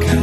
가까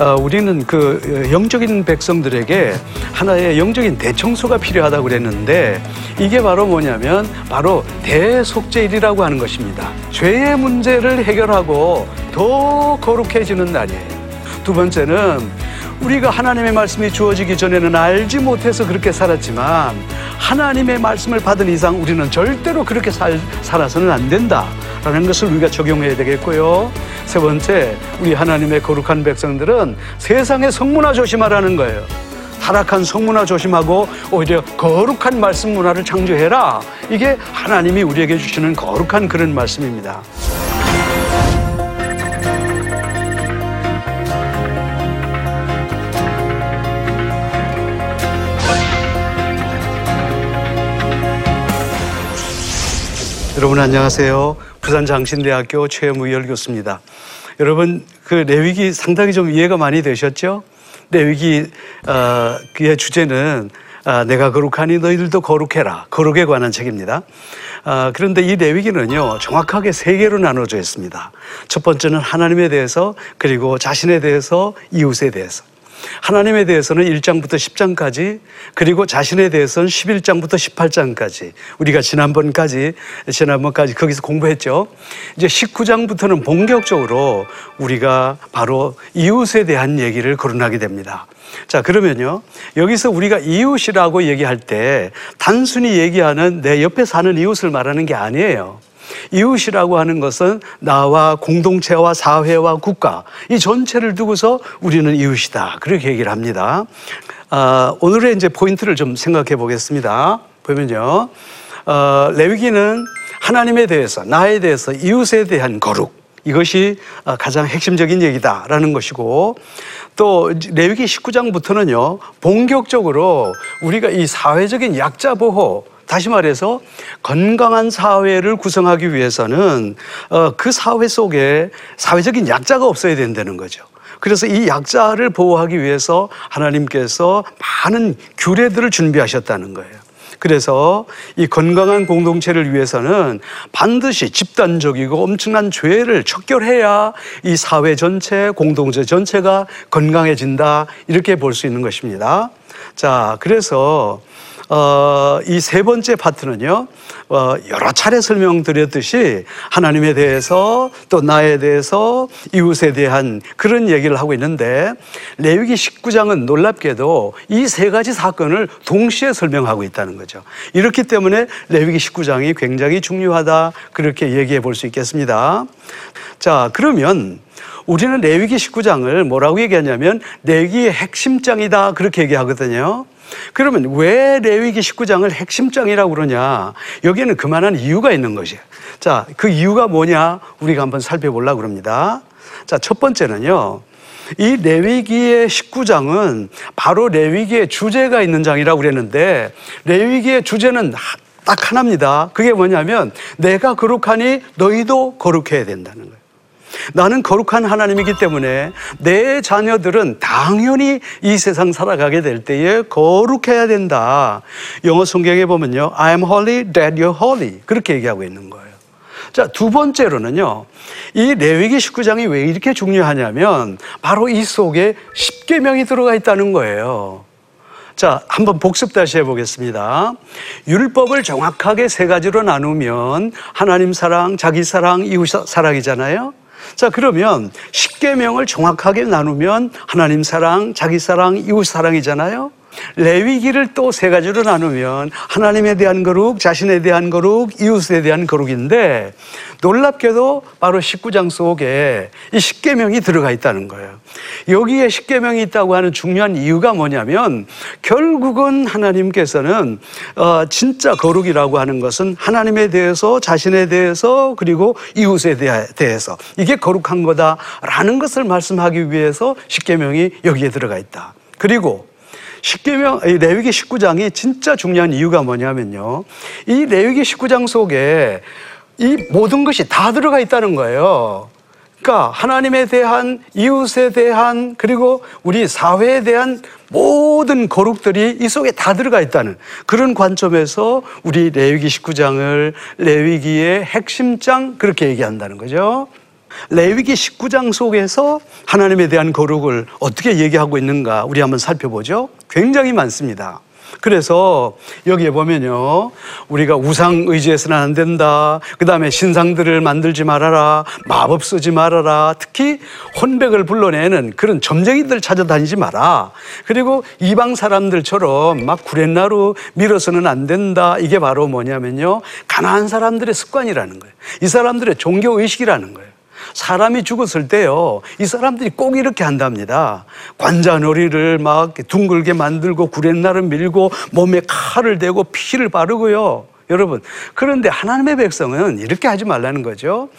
어, 우리는 그 어, 영적인 백성들에게 하나의 영적인 대청소가 필요하다고 그랬는데 이게 바로 뭐냐면 바로 대속죄일이라고 하는 것입니다. 죄의 문제를 해결하고 더 거룩해지는 날이에요. 두 번째는 우리가 하나님의 말씀이 주어지기 전에는 알지 못해서 그렇게 살았지만 하나님의 말씀을 받은 이상 우리는 절대로 그렇게 살, 살아서는 안 된다라는 것을 우리가 적용해야 되겠고요. 세 번째, 우리 하나님의 거룩한 백성들은 세상의 성문화 조심하라는 거예요. 타락한 성문화 조심하고 오히려 거룩한 말씀 문화를 창조해라. 이게 하나님이 우리에게 주시는 거룩한 그런 말씀입니다. 여러분 안녕하세요. 부산 장신대학교 최무열 교수입니다. 여러분 그 레위기 상당히 좀 이해가 많이 되셨죠? 레위기 어, 그의 주제는 아, 내가 거룩하니 너희들도 거룩해라. 거룩에 관한 책입니다. 아, 그런데 이 레위기는요 정확하게 세 개로 나눠져 있습니다. 첫 번째는 하나님에 대해서 그리고 자신에 대해서 이웃에 대해서. 하나님에 대해서는 1장부터 10장까지 그리고 자신에 대해서는 11장부터 18장까지 우리가 지난번까지 지난번까지 거기서 공부했죠. 이제 19장부터는 본격적으로 우리가 바로 이웃에 대한 얘기를 거론하게 됩니다. 자, 그러면요. 여기서 우리가 이웃이라고 얘기할 때 단순히 얘기하는 내 옆에 사는 이웃을 말하는 게 아니에요. 이웃이라고 하는 것은 나와 공동체와 사회와 국가 이 전체를 두고서 우리는 이웃이다. 그렇게 얘기를 합니다. 아, 오늘의 이제 포인트를 좀 생각해 보겠습니다. 보면요. 어, 레위기는 하나님에 대해서, 나에 대해서, 이웃에 대한 거룩. 이것이 어, 가장 핵심적인 얘기다라는 것이고 또 레위기 19장부터는요 본격적으로 우리가 이 사회적인 약자 보호 다시 말해서 건강한 사회를 구성하기 위해서는 어, 그 사회 속에 사회적인 약자가 없어야 된다는 거죠. 그래서 이 약자를 보호하기 위해서 하나님께서 많은 규례들을 준비하셨다는 거예요. 그래서 이 건강한 공동체를 위해서는 반드시 집단적이고 엄청난 죄를 척결해야 이 사회 전체, 공동체 전체가 건강해진다. 이렇게 볼 수 있는 것입니다. 자, 그래서 어, 이 세 번째 파트는요, 어, 여러 차례 설명드렸듯이 하나님에 대해서 또 나에 대해서 이웃에 대한 그런 얘기를 하고 있는데 레위기 19장은 놀랍게도 이 세 가지 사건을 동시에 설명하고 있다는 거죠. 이렇기 때문에 레위기 19장이 굉장히 중요하다 그렇게 얘기해 볼 수 있겠습니다. 자, 그러면 우리는 레위기 19장을 뭐라고 얘기하냐면 레위기의 핵심장이다 그렇게 얘기하거든요. 그러면 왜 레위기 19장을 핵심장이라고 그러냐? 여기에는 그만한 이유가 있는 것이에요. 자, 그 이유가 뭐냐? 우리가 한번 살펴보려고 그럽니다. 자, 첫 번째는요. 이 레위기의 19장은 바로 레위기의 주제가 있는 장이라고 그랬는데 레위기의 주제는 딱 하나입니다. 그게 뭐냐면 내가 거룩하니 너희도 거룩해야 된다는 거예요. 나는 거룩한 하나님이기 때문에 내 자녀들은 당연히 이 세상 살아가게 될 때에 거룩해야 된다. 영어 성경에 보면요. I am holy that you're holy. 그렇게 얘기하고 있는 거예요. 자, 두 번째로는요. 이 레위기 19장이 왜 이렇게 중요하냐면 바로 이 속에 10계명이 들어가 있다는 거예요. 자, 한번 복습 다시 해보겠습니다. 율법을 정확하게 세 가지로 나누면 하나님 사랑, 자기 사랑, 이웃 사랑이잖아요. 자, 그러면 십계명을 정확하게 나누면 하나님 사랑, 자기 사랑, 이웃 사랑이잖아요. 레위기를 또 세 가지로 나누면 하나님에 대한 거룩, 자신에 대한 거룩, 이웃에 대한 거룩인데 놀랍게도 바로 19장 속에 이 십계명이 들어가 있다는 거예요. 여기에 십계명이 있다고 하는 중요한 이유가 뭐냐면 결국은 하나님께서는 어, 진짜 거룩이라고 하는 것은 하나님에 대해서 자신에 대해서 그리고 이웃에 대해서 이게 거룩한 거다라는 것을 말씀하기 위해서 십계명이 여기에 들어가 있다. 그리고 십계명 이 레위기 19장이 진짜 중요한 이유가 뭐냐면요. 이 레위기 19장 속에 이 모든 것이 다 들어가 있다는 거예요. 그러니까 하나님에 대한 이웃에 대한 그리고 우리 사회에 대한 모든 거룩들이 이 속에 다 들어가 있다는 그런 관점에서 우리 레위기 19장을 레위기의 핵심장 그렇게 얘기한다는 거죠. 레위기 19장 속에서 하나님에 대한 거룩을 어떻게 얘기하고 있는가 우리 한번 살펴보죠. 굉장히 많습니다. 그래서 여기에 보면요. 우리가 우상 의지해서는 안 된다. 그 다음에 신상들을 만들지 말아라. 마법 쓰지 말아라. 특히 혼백을 불러내는 그런 점쟁이들 찾아다니지 마라. 그리고 이방 사람들처럼 막 구렛나루 밀어서는 안 된다. 이게 바로 뭐냐면요. 가난한 사람들의 습관이라는 거예요. 이 사람들의 종교 의식이라는 거예요. 사람이 죽었을 때요, 이 사람들이 꼭 이렇게 한답니다. 관자놀이를 막 둥글게 만들고 구렛나루 밀고 몸에 칼을 대고 피를 바르고요. 여러분, 그런데 하나님의 백성은 이렇게 하지 말라는 거죠.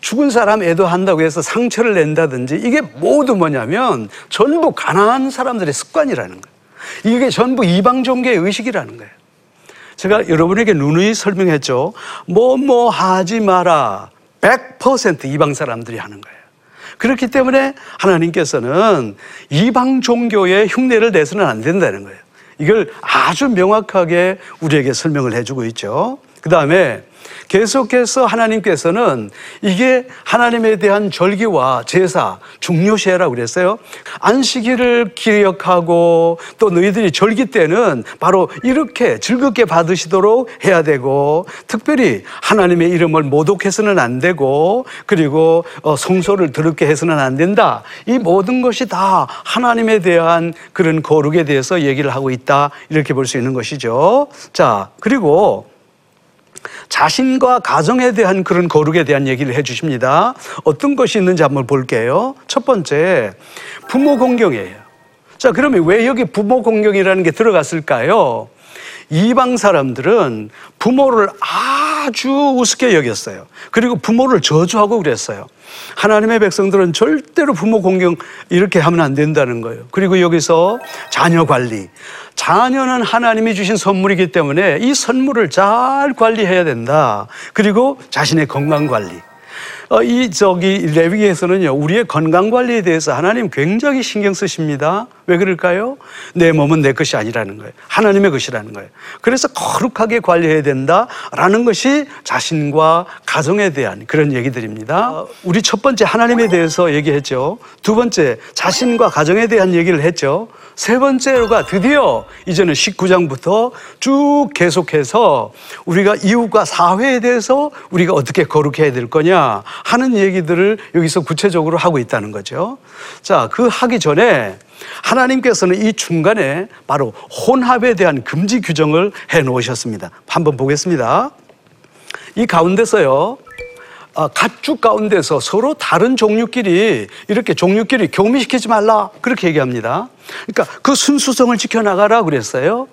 죽은 사람 애도한다고 해서 상처를 낸다든지 이게 모두 뭐냐면 전부 가난한 사람들의 습관이라는 거예요. 이게 전부 이방 종교의 의식이라는 거예요. 제가 여러분에게 누누이 설명했죠. 뭐뭐 하지 마라. 100% 이방 사람들이 하는 거예요. 그렇기 때문에 하나님께서는 이방 종교의 흉내를 내서는 안 된다는 거예요. 이걸 아주 명확하게 우리에게 설명을 해주고 있죠. 그 다음에 계속해서 하나님께서는 이게 하나님에 대한 절기와 제사 중요시해라고 그랬어요. 안식일을 기억하고 또 너희들이 절기 때는 바로 이렇게 즐겁게 받으시도록 해야 되고 특별히 하나님의 이름을 모독해서는 안 되고 그리고 어, 성소를 더럽게 해서는 안 된다. 이 모든 것이 다 하나님에 대한 그런 거룩에 대해서 얘기를 하고 있다. 이렇게 볼 수 있는 것이죠. 자, 그리고 자신과 가정에 대한 그런 거룩에 대한 얘기를 해 주십니다. 어떤 것이 있는지 한번 볼게요. 첫 번째, 부모 공경이에요. 자, 그러면 왜 여기 부모 공경이라는 게 들어갔을까요? 이방 사람들은 부모를 아주 우습게 여겼어요. 그리고 부모를 저주하고 그랬어요. 하나님의 백성들은 절대로 부모 공경 이렇게 하면 안 된다는 거예요. 그리고 여기서 자녀 관리. 자녀는 하나님이 주신 선물이기 때문에 이 선물을 잘 관리해야 된다. 그리고 자신의 건강 관리. 어, 이 저기 레위기에서는요 우리의 건강 관리에 대해서 하나님 굉장히 신경 쓰십니다. 왜 그럴까요? 내 몸은 내 것이 아니라는 거예요. 하나님의 것이라는 거예요. 그래서 거룩하게 관리해야 된다라는 것이 자신과 가정에 대한 그런 얘기들입니다. 어, 우리 첫 번째 하나님에 대해서 얘기했죠. 두 번째 자신과 가정에 대한 얘기를 했죠. 세 번째가 드디어 이제는 19장부터 쭉 계속해서 우리가 이웃과 사회에 대해서 우리가 어떻게 거룩해야 될 거냐 하는 얘기들을 여기서 구체적으로 하고 있다는 거죠. 자, 그 하기 전에 하나님께서는 이 중간에 바로 혼합에 대한 금지 규정을 해 놓으셨습니다. 한번 보겠습니다. 이 가운데서요. 아, 가축 가운데서 서로 다른 종류끼리 이렇게 종류끼리 교미시키지 말라 그렇게 얘기합니다. 그러니까 그 순수성을 지켜나가라 그랬어요.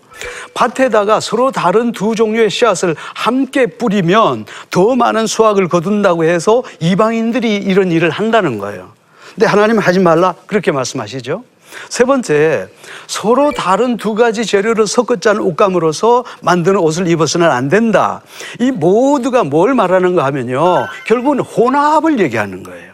밭에다가 서로 다른 두 종류의 씨앗을 함께 뿌리면 더 많은 수확을 거둔다고 해서 이방인들이 이런 일을 한다는 거예요. 근데 하나님은 하지 말라 그렇게 말씀하시죠. 세 번째, 서로 다른 두 가지 재료를 섞어 짠 옷감으로서 만드는 옷을 입어서는 안 된다. 이 모두가 뭘 말하는가 하면요. 결국은 혼합을 얘기하는 거예요.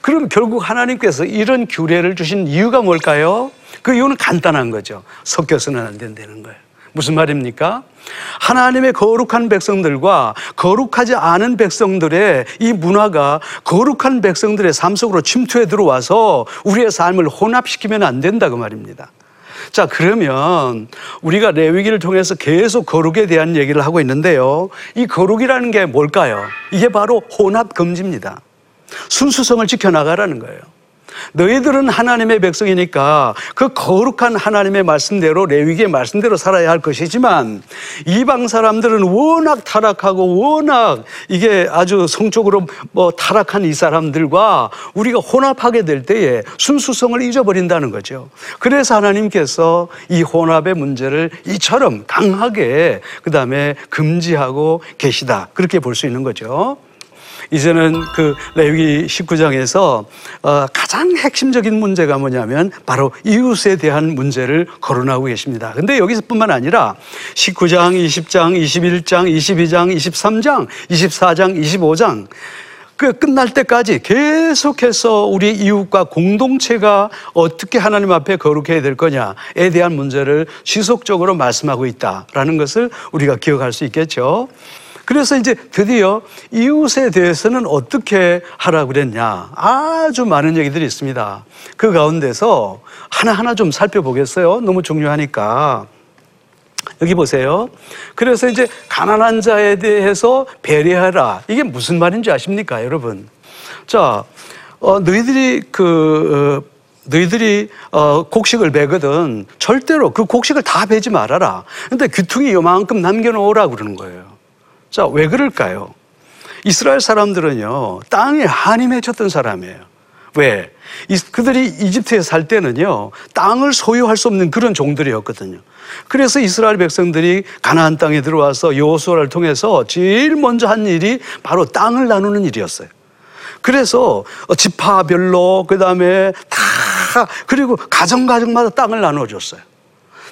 그럼 결국 하나님께서 이런 규례를 주신 이유가 뭘까요? 그 이유는 간단한 거죠. 섞여서는 안 된다는 거예요. 무슨 말입니까? 하나님의 거룩한 백성들과 거룩하지 않은 백성들의 이 문화가 거룩한 백성들의 삶 속으로 침투해 들어와서 우리의 삶을 혼합시키면 안 된다 그 말입니다. 자, 그러면 우리가 레위기를 통해서 계속 거룩에 대한 얘기를 하고 있는데요. 이 거룩이라는 게 뭘까요? 이게 바로 혼합 금지입니다. 순수성을 지켜나가라는 거예요. 너희들은 하나님의 백성이니까 그 거룩한 하나님의 말씀대로 레위기의 말씀대로 살아야 할 것이지만 이방 사람들은 워낙 타락하고 워낙 이게 아주 성적으로 뭐 타락한 이 사람들과 우리가 혼합하게 될 때에 순수성을 잊어버린다는 거죠. 그래서 하나님께서 이 혼합의 문제를 이처럼 강하게 그 다음에 금지하고 계시다. 그렇게 볼 수 있는 거죠. 이제는 그 레위기 19장에서 어, 가장 핵심적인 문제가 뭐냐면 바로 이웃에 대한 문제를 거론하고 계십니다. 근데 여기서뿐만 아니라 19장, 20장, 21장, 22장, 23장, 24장, 25장 그 끝날 때까지 계속해서 우리 이웃과 공동체가 어떻게 하나님 앞에 거룩해야 될 거냐에 대한 문제를 지속적으로 말씀하고 있다라는 것을 우리가 기억할 수 있겠죠. 그래서 이제 드디어 이웃에 대해서는 어떻게 하라고 그랬냐. 아주 많은 얘기들이 있습니다. 그 가운데서 하나하나 좀 살펴보겠어요. 너무 중요하니까. 여기 보세요. 그래서 이제 가난한 자에 대해서 배려하라. 이게 무슨 말인지 아십니까, 여러분? 자, 어, 너희들이 그, 어, 너희들이 어, 곡식을 베거든 절대로 그 곡식을 다 베지 말아라. 근데 귀퉁이 요만큼 남겨놓으라 그러는 거예요. 자, 왜 그럴까요? 이스라엘 사람들은요, 땅에 한이 맺혔던 사람이에요. 왜? 이- 그들이 이집트에 살 때는요, 땅을 소유할 수 없는 그런 종들이었거든요. 그래서 이스라엘 백성들이 가나안 땅에 들어와서 여호수아를 통해서 제일 먼저 한 일이 바로 땅을 나누는 일이었어요. 그래서 지파별로 그다음에 다 그리고 가정 가정마다 땅을 나눠 줬어요.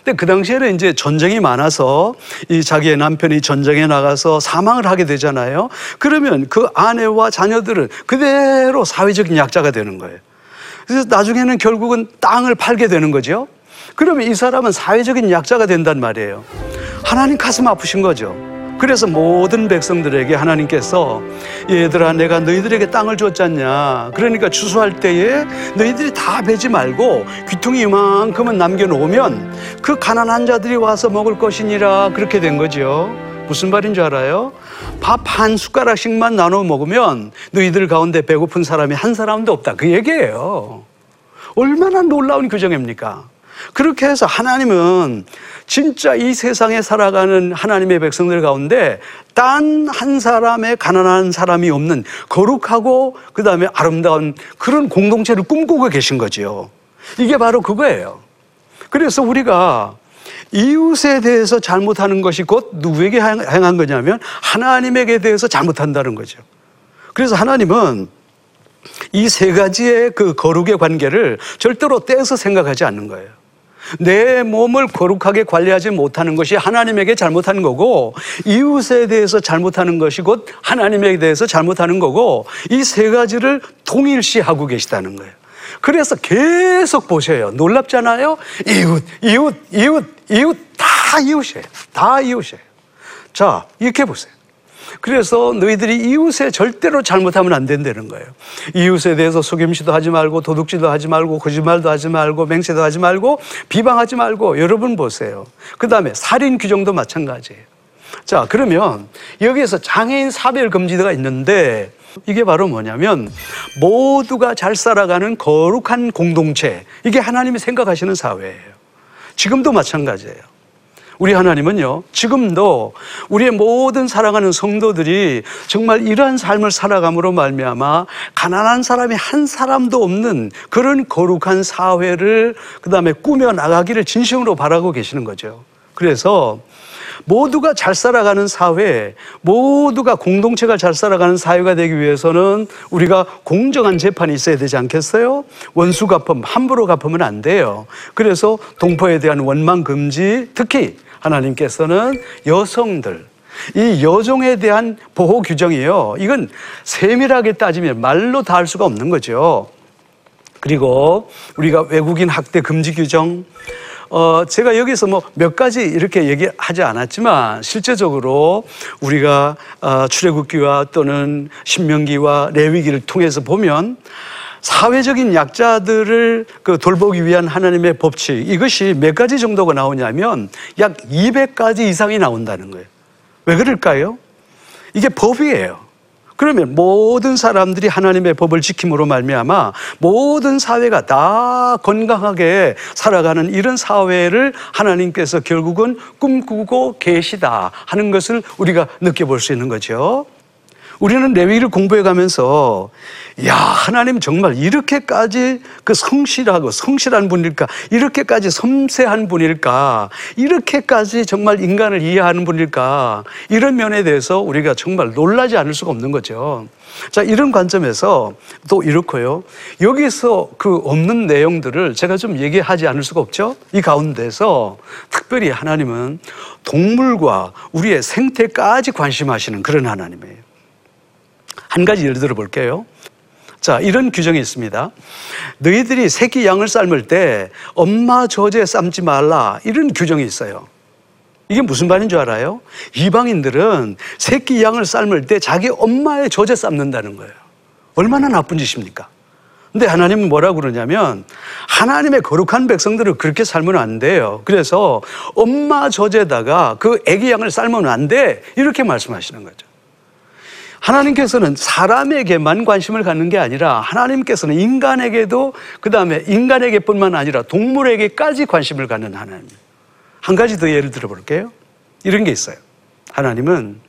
근데 그 당시에는 이제 전쟁이 많아서 이 자기의 남편이 전쟁에 나가서 사망을 하게 되잖아요. 그러면 그 아내와 자녀들은 그대로 사회적인 약자가 되는 거예요. 그래서 나중에는 결국은 땅을 팔게 되는 거죠. 그러면 이 사람은 사회적인 약자가 된단 말이에요. 하나님 가슴 아프신 거죠. 그래서 모든 백성들에게 하나님께서 얘들아 내가 너희들에게 땅을 줬잖냐. 그러니까 추수할 때에 너희들이 다 베지 말고 귀퉁이 이만큼은 남겨놓으면 그 가난한 자들이 와서 먹을 것이니라. 그렇게 된 거죠 무슨 말인 줄 알아요? 밥 한 숟가락씩만 나눠 먹으면 너희들 가운데 배고픈 사람이 한 사람도 없다. 그 얘기예요. 얼마나 놀라운 규정입니까? 그렇게 해서 하나님은 진짜 이 세상에 살아가는 하나님의 백성들 가운데 단한 사람의 가난한 사람이 없는 거룩하고 그 다음에 아름다운 그런 공동체를 꿈꾸고 계신 거지요. 이게 바로 그거예요. 그래서 우리가 이웃에 대해서 잘못하는 것이 곧 누구에게 행한 거냐면 하나님에게 대해서 잘못한다는 거죠. 그래서 하나님은 이 세 가지의 그 거룩의 관계를 절대로 떼서 생각하지 않는 거예요. 내 몸을 거룩하게 관리하지 못하는 것이 하나님에게 잘못하는 거고 이웃에 대해서 잘못하는 것이 곧 하나님에게 대해서 잘못하는 거고 이 세 가지를 동일시하고 계시다는 거예요. 그래서 계속 보셔요. 놀랍잖아요. 이웃, 이웃, 이웃, 이웃 다 이웃이에요. 다 이웃이에요. 자, 이렇게 보세요. 그래서 너희들이 이웃에 절대로 잘못하면 안 된다는 거예요. 이웃에 대해서 속임수도 하지 말고 도둑질도 하지 말고 거짓말도 하지 말고 맹세도 하지 말고 비방하지 말고 여러분 보세요. 그 다음에 살인 규정도 마찬가지예요. 자, 그러면 여기에서 장애인 사별 금지가 있는데 이게 바로 뭐냐면 모두가 잘 살아가는 거룩한 공동체. 이게 하나님이 생각하시는 사회예요. 지금도 마찬가지예요. 우리 하나님은요, 지금도 우리의 모든 사랑하는 성도들이 정말 이러한 삶을 살아감으로 말미암아 가난한 사람이 한 사람도 없는 그런 거룩한 사회를 그 다음에 꾸며 나가기를 진심으로 바라고 계시는 거죠. 그래서 모두가 잘 살아가는 사회, 모두가 공동체가 잘 살아가는 사회가 되기 위해서는 우리가 공정한 재판이 있어야 되지 않겠어요? 원수 갚음, 함부로 갚으면 안 돼요. 그래서 동포에 대한 원망 금지, 특히 하나님께서는 여성들, 이 여종에 대한 보호 규정이요. 이건 세밀하게 따지면 말로 다 할 수가 없는 거죠. 그리고 우리가 외국인 학대 금지 규정, 어, 제가 여기서 뭐 몇 가지 이렇게 얘기하지 않았지만 실제적으로 우리가 어, 출애굽기와 또는 신명기와 레위기를 통해서 보면 사회적인 약자들을 그 돌보기 위한 하나님의 법칙 이것이 몇 가지 정도가 나오냐면 약 200가지 이상이 나온다는 거예요. 왜 그럴까요? 이게 법이에요. 그러면 모든 사람들이 하나님의 법을 지킴으로 말미암아 모든 사회가 다 건강하게 살아가는 이런 사회를 하나님께서 결국은 꿈꾸고 계시다 하는 것을 우리가 느껴볼 수 있는 거죠. 우리는 레위를 공부해 가면서 야 하나님 정말 이렇게까지 그 성실하고 성실한 분일까 이렇게까지 섬세한 분일까 이렇게까지 정말 인간을 이해하는 분일까 이런 면에 대해서 우리가 정말 놀라지 않을 수가 없는 거죠. 자 이런 관점에서 또 이렇고요. 여기서 그 없는 내용들을 제가 좀 얘기하지 않을 수가 없죠. 이 가운데서 특별히 하나님은 동물과 우리의 생태까지 관심하시는 그런 하나님이에요. 한 가지 예를 들어 볼게요. 자, 이런 규정이 있습니다. 너희들이 새끼 양을 삶을 때 엄마 젖에 삶지 말라. 이런 규정이 있어요. 이게 무슨 말인 줄 알아요? 이방인들은 새끼 양을 삶을 때 자기 엄마의 젖에 삶는다는 거예요. 얼마나 나쁜 짓입니까? 근데 하나님은 뭐라고 그러냐면 하나님의 거룩한 백성들을 그렇게 삶으면 안 돼요. 그래서 엄마 젖에다가 그 애기 양을 삶으면 안 돼. 이렇게 말씀하시는 거죠. 하나님께서는 사람에게만 관심을 갖는 게 아니라 하나님께서는 인간에게도 그 다음에 인간에게뿐만 아니라 동물에게까지 관심을 갖는 하나님. 한 가지 더 예를 들어 볼게요. 이런 게 있어요. 하나님은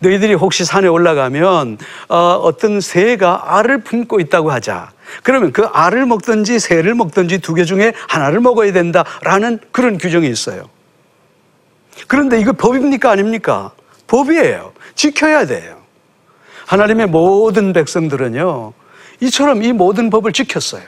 너희들이 혹시 산에 올라가면 어, 떤 새가 알을 품고 있다고 하자. 그러면 그 알을 먹든지 새를 먹든지 두 개 중에 하나를 먹어야 된다라는 그런 규정이 있어요. 그런데 이거 법입니까 아닙니까? 법이에요. 지켜야 돼요. 하나님의 모든 백성들은요, 이처럼 이 모든 법을 지켰어요.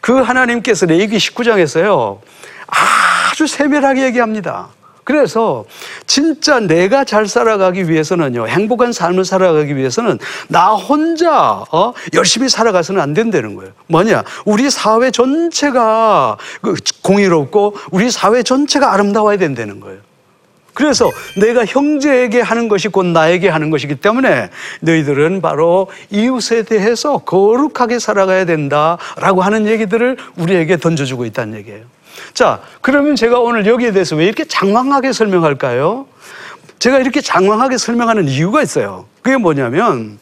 그 하나님께서 레위기 19장에서요, 아주 세밀하게 얘기합니다. 그래서 진짜 내가 잘 살아가기 위해서는요, 행복한 삶을 살아가기 위해서는 나 혼자 어? 열심히 살아가서는 안 된다는 거예요. 뭐냐? 우리 사회 전체가 그 공의롭고 우리 사회 전체가 아름다워야 된다는 거예요. 그래서 내가 형제에게 하는 것이 곧 나에게 하는 것이기 때문에 너희들은 바로 이웃에 대해서 거룩하게 살아가야 된다라고 하는 얘기들을 우리에게 던져주고 있다는 얘기예요. 자, 그러면 제가 오늘 여기에 대해서 왜 이렇게 장황하게 설명할까요? 제가 이렇게 장황하게 설명하는 이유가 있어요. 그게 뭐냐면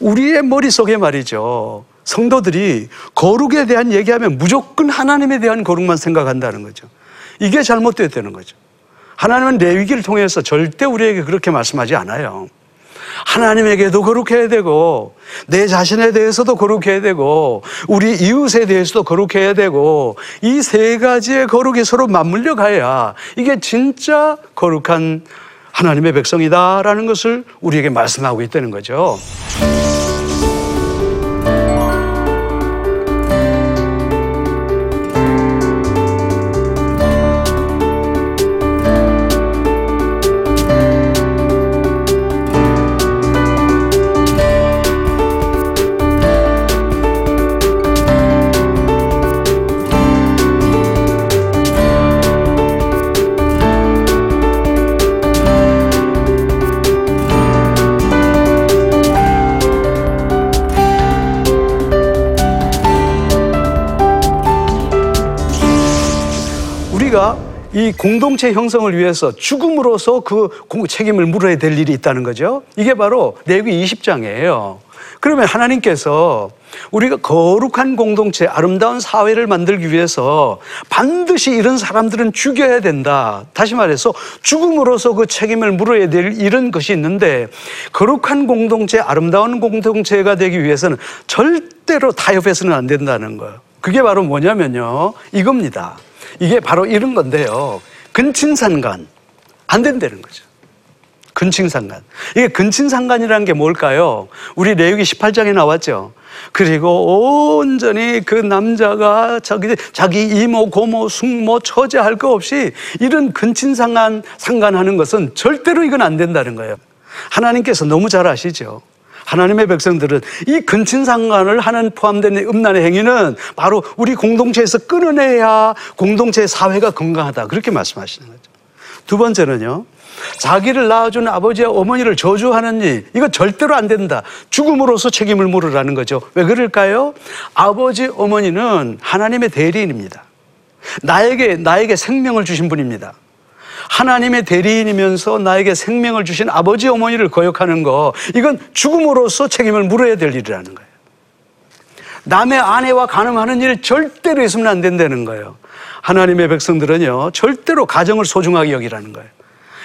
우리의 머릿속에 말이죠. 성도들이 거룩에 대한 얘기하면 무조건 하나님에 대한 거룩만 생각한다는 거죠. 이게 잘못됐다는 거죠. 하나님은 레위기를 통해서 절대 우리에게 그렇게 말씀하지 않아요. 하나님에게도 거룩해야 되고 내 자신에 대해서도 거룩해야 되고 우리 이웃에 대해서도 거룩해야 되고 이 세 가지의 거룩이 서로 맞물려 가야 이게 진짜 거룩한 하나님의 백성이다라는 것을 우리에게 말씀하고 있다는 거죠. 이 공동체 형성을 위해서 죽음으로써 그 책임을 물어야 될 일이 있다는 거죠. 이게 바로 레위 20장이에요. 그러면 하나님께서 우리가 거룩한 공동체, 아름다운 사회를 만들기 위해서 반드시 이런 사람들은 죽여야 된다. 다시 말해서 죽음으로써 그 책임을 물어야 될 이런 것이 있는데 거룩한 공동체, 아름다운 공동체가 되기 위해서는 절대로 타협해서는 안 된다는 거예요. 그게 바로 뭐냐면요. 이겁니다. 이게 바로 이런 건데요. 근친상간. 안 된다는 거죠. 근친상간. 이게 근친상간이라는 게 뭘까요? 우리 레위기 18장에 나왔죠. 그리고 온전히 그 남자가 자기, 자기 이모, 고모, 숙모, 처제 할 거 없이 이런 근친상간, 상간하는 것은 절대로 이건 안 된다는 거예요. 하나님께서 너무 잘 아시죠. 하나님의 백성들은 이 근친상간을 하는 포함된 음란의 행위는 바로 우리 공동체에서 끊어내야 공동체 사회가 건강하다. 그렇게 말씀하시는 거죠. 두 번째는요. 자기를 낳아준 아버지와 어머니를 저주하는 일, 이거 절대로 안 된다. 죽음으로써 책임을 물으라는 거죠. 왜 그럴까요? 아버지, 어머니는 하나님의 대리인입니다. 나에게, 나에게 생명을 주신 분입니다. 하나님의 대리인이면서 나에게 생명을 주신 아버지 어머니를 거역하는 거 이건 죽음으로써 책임을 물어야 될 일이라는 거예요. 남의 아내와 가늠하는 일 절대로 있으면 안 된다는 거예요. 하나님의 백성들은요, 절대로 가정을 소중하게 여기라는 거예요.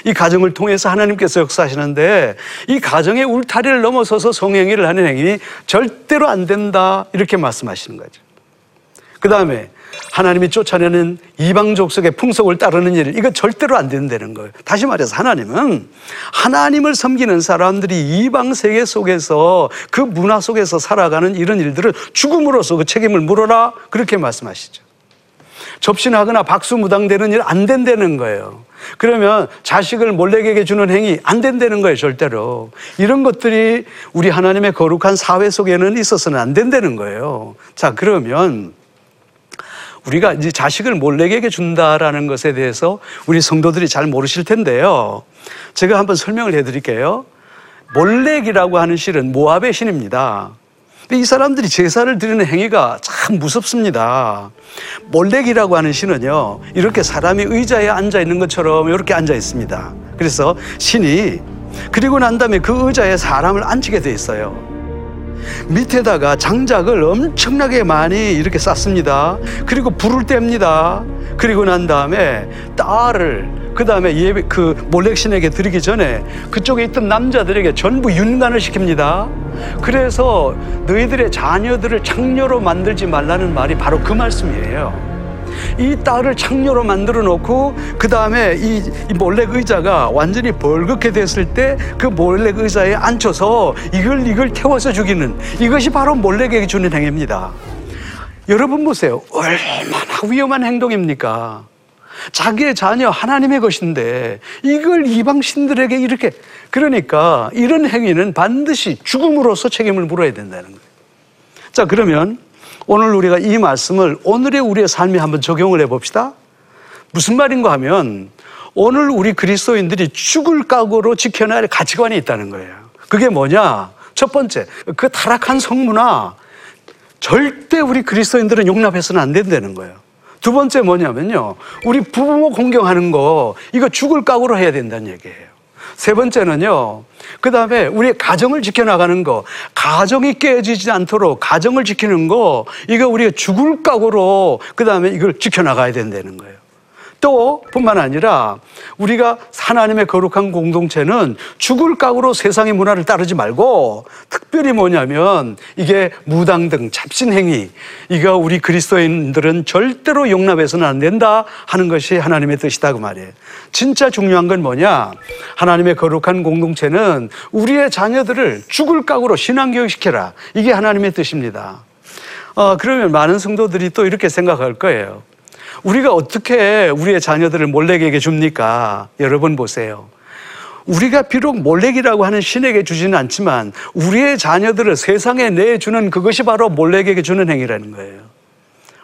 이 가정을 통해서 하나님께서 역사하시는데 이 가정의 울타리를 넘어서서 성행위를 하는 행위 절대로 안 된다. 이렇게 말씀하시는 거죠. 그 다음에 하나님이 쫓아내는 이방 족속의 풍속을 따르는 일, 이거 절대로 안 된다는 거예요. 다시 말해서 하나님은 하나님을 섬기는 사람들이 이방 세계 속에서 그 문화 속에서 살아가는 이런 일들을 죽음으로써 그 책임을 물어라. 그렇게 말씀하시죠. 접신하거나 박수무당되는 일 안 된다는 거예요. 그러면 자식을 몰래에게 주는 행위 안 된다는 거예요, 절대로. 이런 것들이 우리 하나님의 거룩한 사회 속에는 있어서는 안 된다는 거예요. 자, 그러면 우리가 이제 자식을 몰래에게 준다라는 것에 대해서 우리 성도들이 잘 모르실 텐데요. 제가 한번 설명을 해 드릴게요. 몰렉이라고 하는 실은 모압의 신입니다. 이 사람들이 제사를 드리는 행위가 참 무섭습니다. 몰렉이라고 하는 신은요, 이렇게 사람이 의자에 앉아 있는 것처럼 이렇게 앉아 있습니다. 그래서 신이 그리고 난 다음에 그 의자에 사람을 앉히게 돼 있어요. 밑에다가 장작을 엄청나게 많이 이렇게 쌓습니다. 그리고 불을 뗍니다. 그리고 난 다음에 딸을 그 다음에 예배 그 몰렉신에게 드리기 전에 그쪽에 있던 남자들에게 전부 윤관을 시킵니다. 그래서 너희들의 자녀들을 창녀로 만들지 말라는 말이 바로 그 말씀이에요. 이 딸을 창녀로 만들어 놓고 그 다음에 이, 이 몰렉 의자가 완전히 벌겋게 됐을 때 그 몰렉 의자에 앉혀서 이걸 이걸 태워서 죽이는 이것이 바로 몰렉에게 주는 행위입니다. 여러분 보세요. 얼마나 위험한 행동입니까? 자기의 자녀 하나님의 것인데 이걸 이방 신들에게 이렇게 그러니까 이런 행위는 반드시 죽음으로써 책임을 물어야 된다는 거예요. 자, 그러면 오늘 우리가 이 말씀을 오늘의 우리의 삶에 한번 적용을 해 봅시다. 무슨 말인가 하면 오늘 우리 그리스도인들이 죽을 각오로 지켜내야 할 가치관이 있다는 거예요. 그게 뭐냐? 첫 번째, 그 타락한 성문화 절대 우리 그리스도인들은 용납해서는 안 된다는 거예요. 두 번째 뭐냐면요. 우리 부모 공경하는 거 이거 죽을 각오로 해야 된다는 얘기예요. 세 번째는요. 그 다음에 우리 가정을 지켜나가는 거, 가정이 깨지지 않도록 가정을 지키는 거, 이거 우리가 죽을 각오로 그 다음에 이걸 지켜나가야 된다는 거예요. 또 뿐만 아니라 우리가 하나님의 거룩한 공동체는 죽을 각오로 세상의 문화를 따르지 말고 특별히 뭐냐면 이게 무당 등 잡신행위 이거 우리 그리스도인들은 절대로 용납해서는 안 된다 하는 것이 하나님의 뜻이다 그 말이에요. 진짜 중요한 건 뭐냐? 하나님의 거룩한 공동체는 우리의 자녀들을 죽을 각오로 신앙교육시켜라. 이게 하나님의 뜻입니다. 어, 그러면 많은 성도들이 또 이렇게 생각할 거예요. 우리가 어떻게 우리의 자녀들을 몰렉에게 줍니까? 여러분 보세요. 우리가 비록 몰렉이라고 하는 신에게 주지는 않지만 우리의 자녀들을 세상에 내주는 그것이 바로 몰렉에게 주는 행위라는 거예요.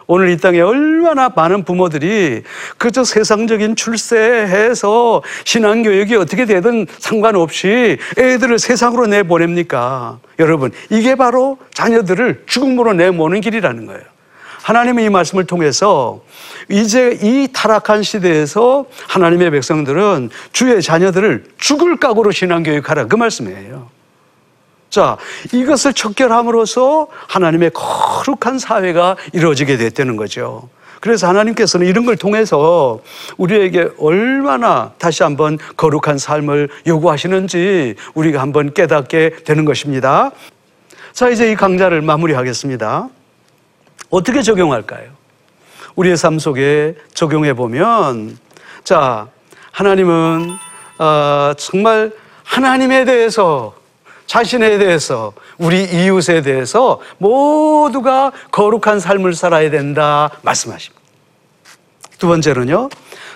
오늘 이 땅에 얼마나 많은 부모들이 그저 세상적인 출세해서 신앙교육이 어떻게 되든 상관없이 애들을 세상으로 내보냅니까? 여러분, 이게 바로 자녀들을 죽음으로 내모는 길이라는 거예요. 하나님의 이 말씀을 통해서 이제 이 타락한 시대에서 하나님의 백성들은 주의 자녀들을 죽을 각오로 신앙교육하라 그 말씀이에요. 자, 이것을 척결함으로써 하나님의 거룩한 사회가 이루어지게 됐다는 거죠. 그래서 하나님께서는 이런 걸 통해서 우리에게 얼마나 다시 한번 거룩한 삶을 요구하시는지 우리가 한번 깨닫게 되는 것입니다. 자, 이제 이 강좌를 마무리하겠습니다. 어떻게 적용할까요? 우리의 삶 속에 적용해 보면, 자, 하나님은 어, 정말 하나님에 대해서 자신에 대해서 우리 이웃에 대해서 모두가 거룩한 삶을 살아야 된다 말씀하십니다. 두 번째로는요.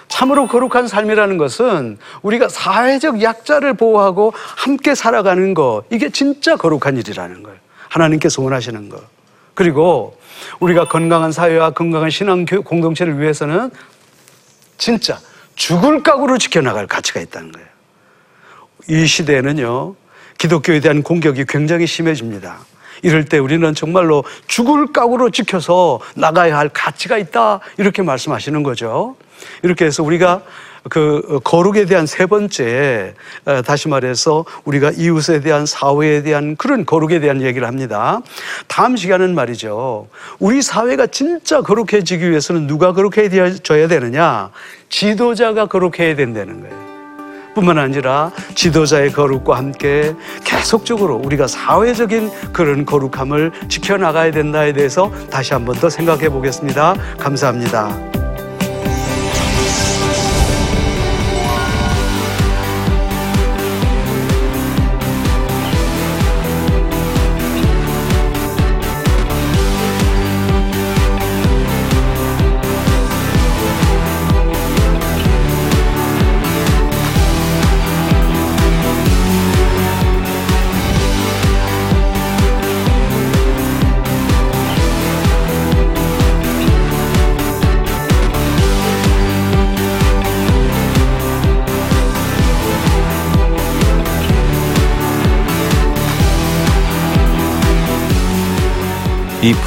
참으로 거룩한 삶이라는 것은 우리가 사회적 약자를 보호하고 함께 살아가는 거 이게 진짜 거룩한 일이라는 거예요. 하나님께서 원하시는 거. 그리고 우리가 건강한 사회와 건강한 신앙 공동체를 위해서는 진짜 죽을 각오로 지켜나갈 가치가 있다는 거예요. 이 시대에는요, 기독교에 대한 공격이 굉장히 심해집니다. 이럴 때 우리는 정말로 죽을 각오로 지켜서 나가야 할 가치가 있다. 이렇게 말씀하시는 거죠. 이렇게 해서 우리가 그 거룩에 대한 세 번째 어, 다시 말해서 우리가 이웃에 대한 사회에 대한 그런 거룩에 대한 얘기를 합니다. 다음 시간은 말이죠. 우리 사회가 진짜 거룩해지기 위해서는 누가 거룩해져야 되느냐? 지도자가 거룩해야 된다는 거예요. 뿐만 아니라 지도자의 거룩과 함께 계속적으로 우리가 사회적인 그런 거룩함을 지켜나가야 된다에 대해서 다시 한 번 더 생각해 보겠습니다. 감사합니다.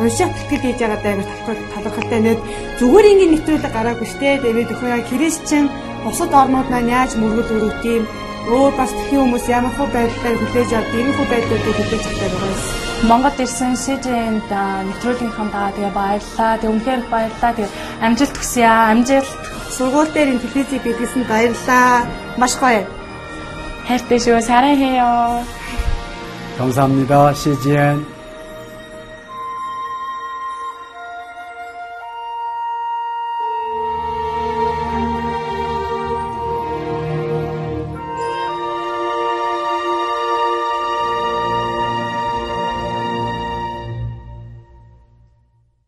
унших тэтгэл хийж байгаа даа талхал талхалтай нэт зүгээр ингээд нэвтрүүлэг гараагүй штэ тэгээд өхөө яг христчэн бусад орнууд маань яаж мөргөл өрөвт юм өөр бас тхэн хүмүүс ямар хөө байдлаар хүлээж авд ийм хөө байдлуудыг хүлээж авдаг байгаа юм. Монгол ирсэн СЖН-д нэвтрүүлгийнхаа даа тэгээ баярлаа. Тэг үнхээр их баярлаа. Тэг амжилт хүсье аа. Амжилт. Сургууль дээр ин телевизийг бидлсэн баярлаа. Маш гоё. хайртай шүү. 사랑해요. 감사합니다. CGN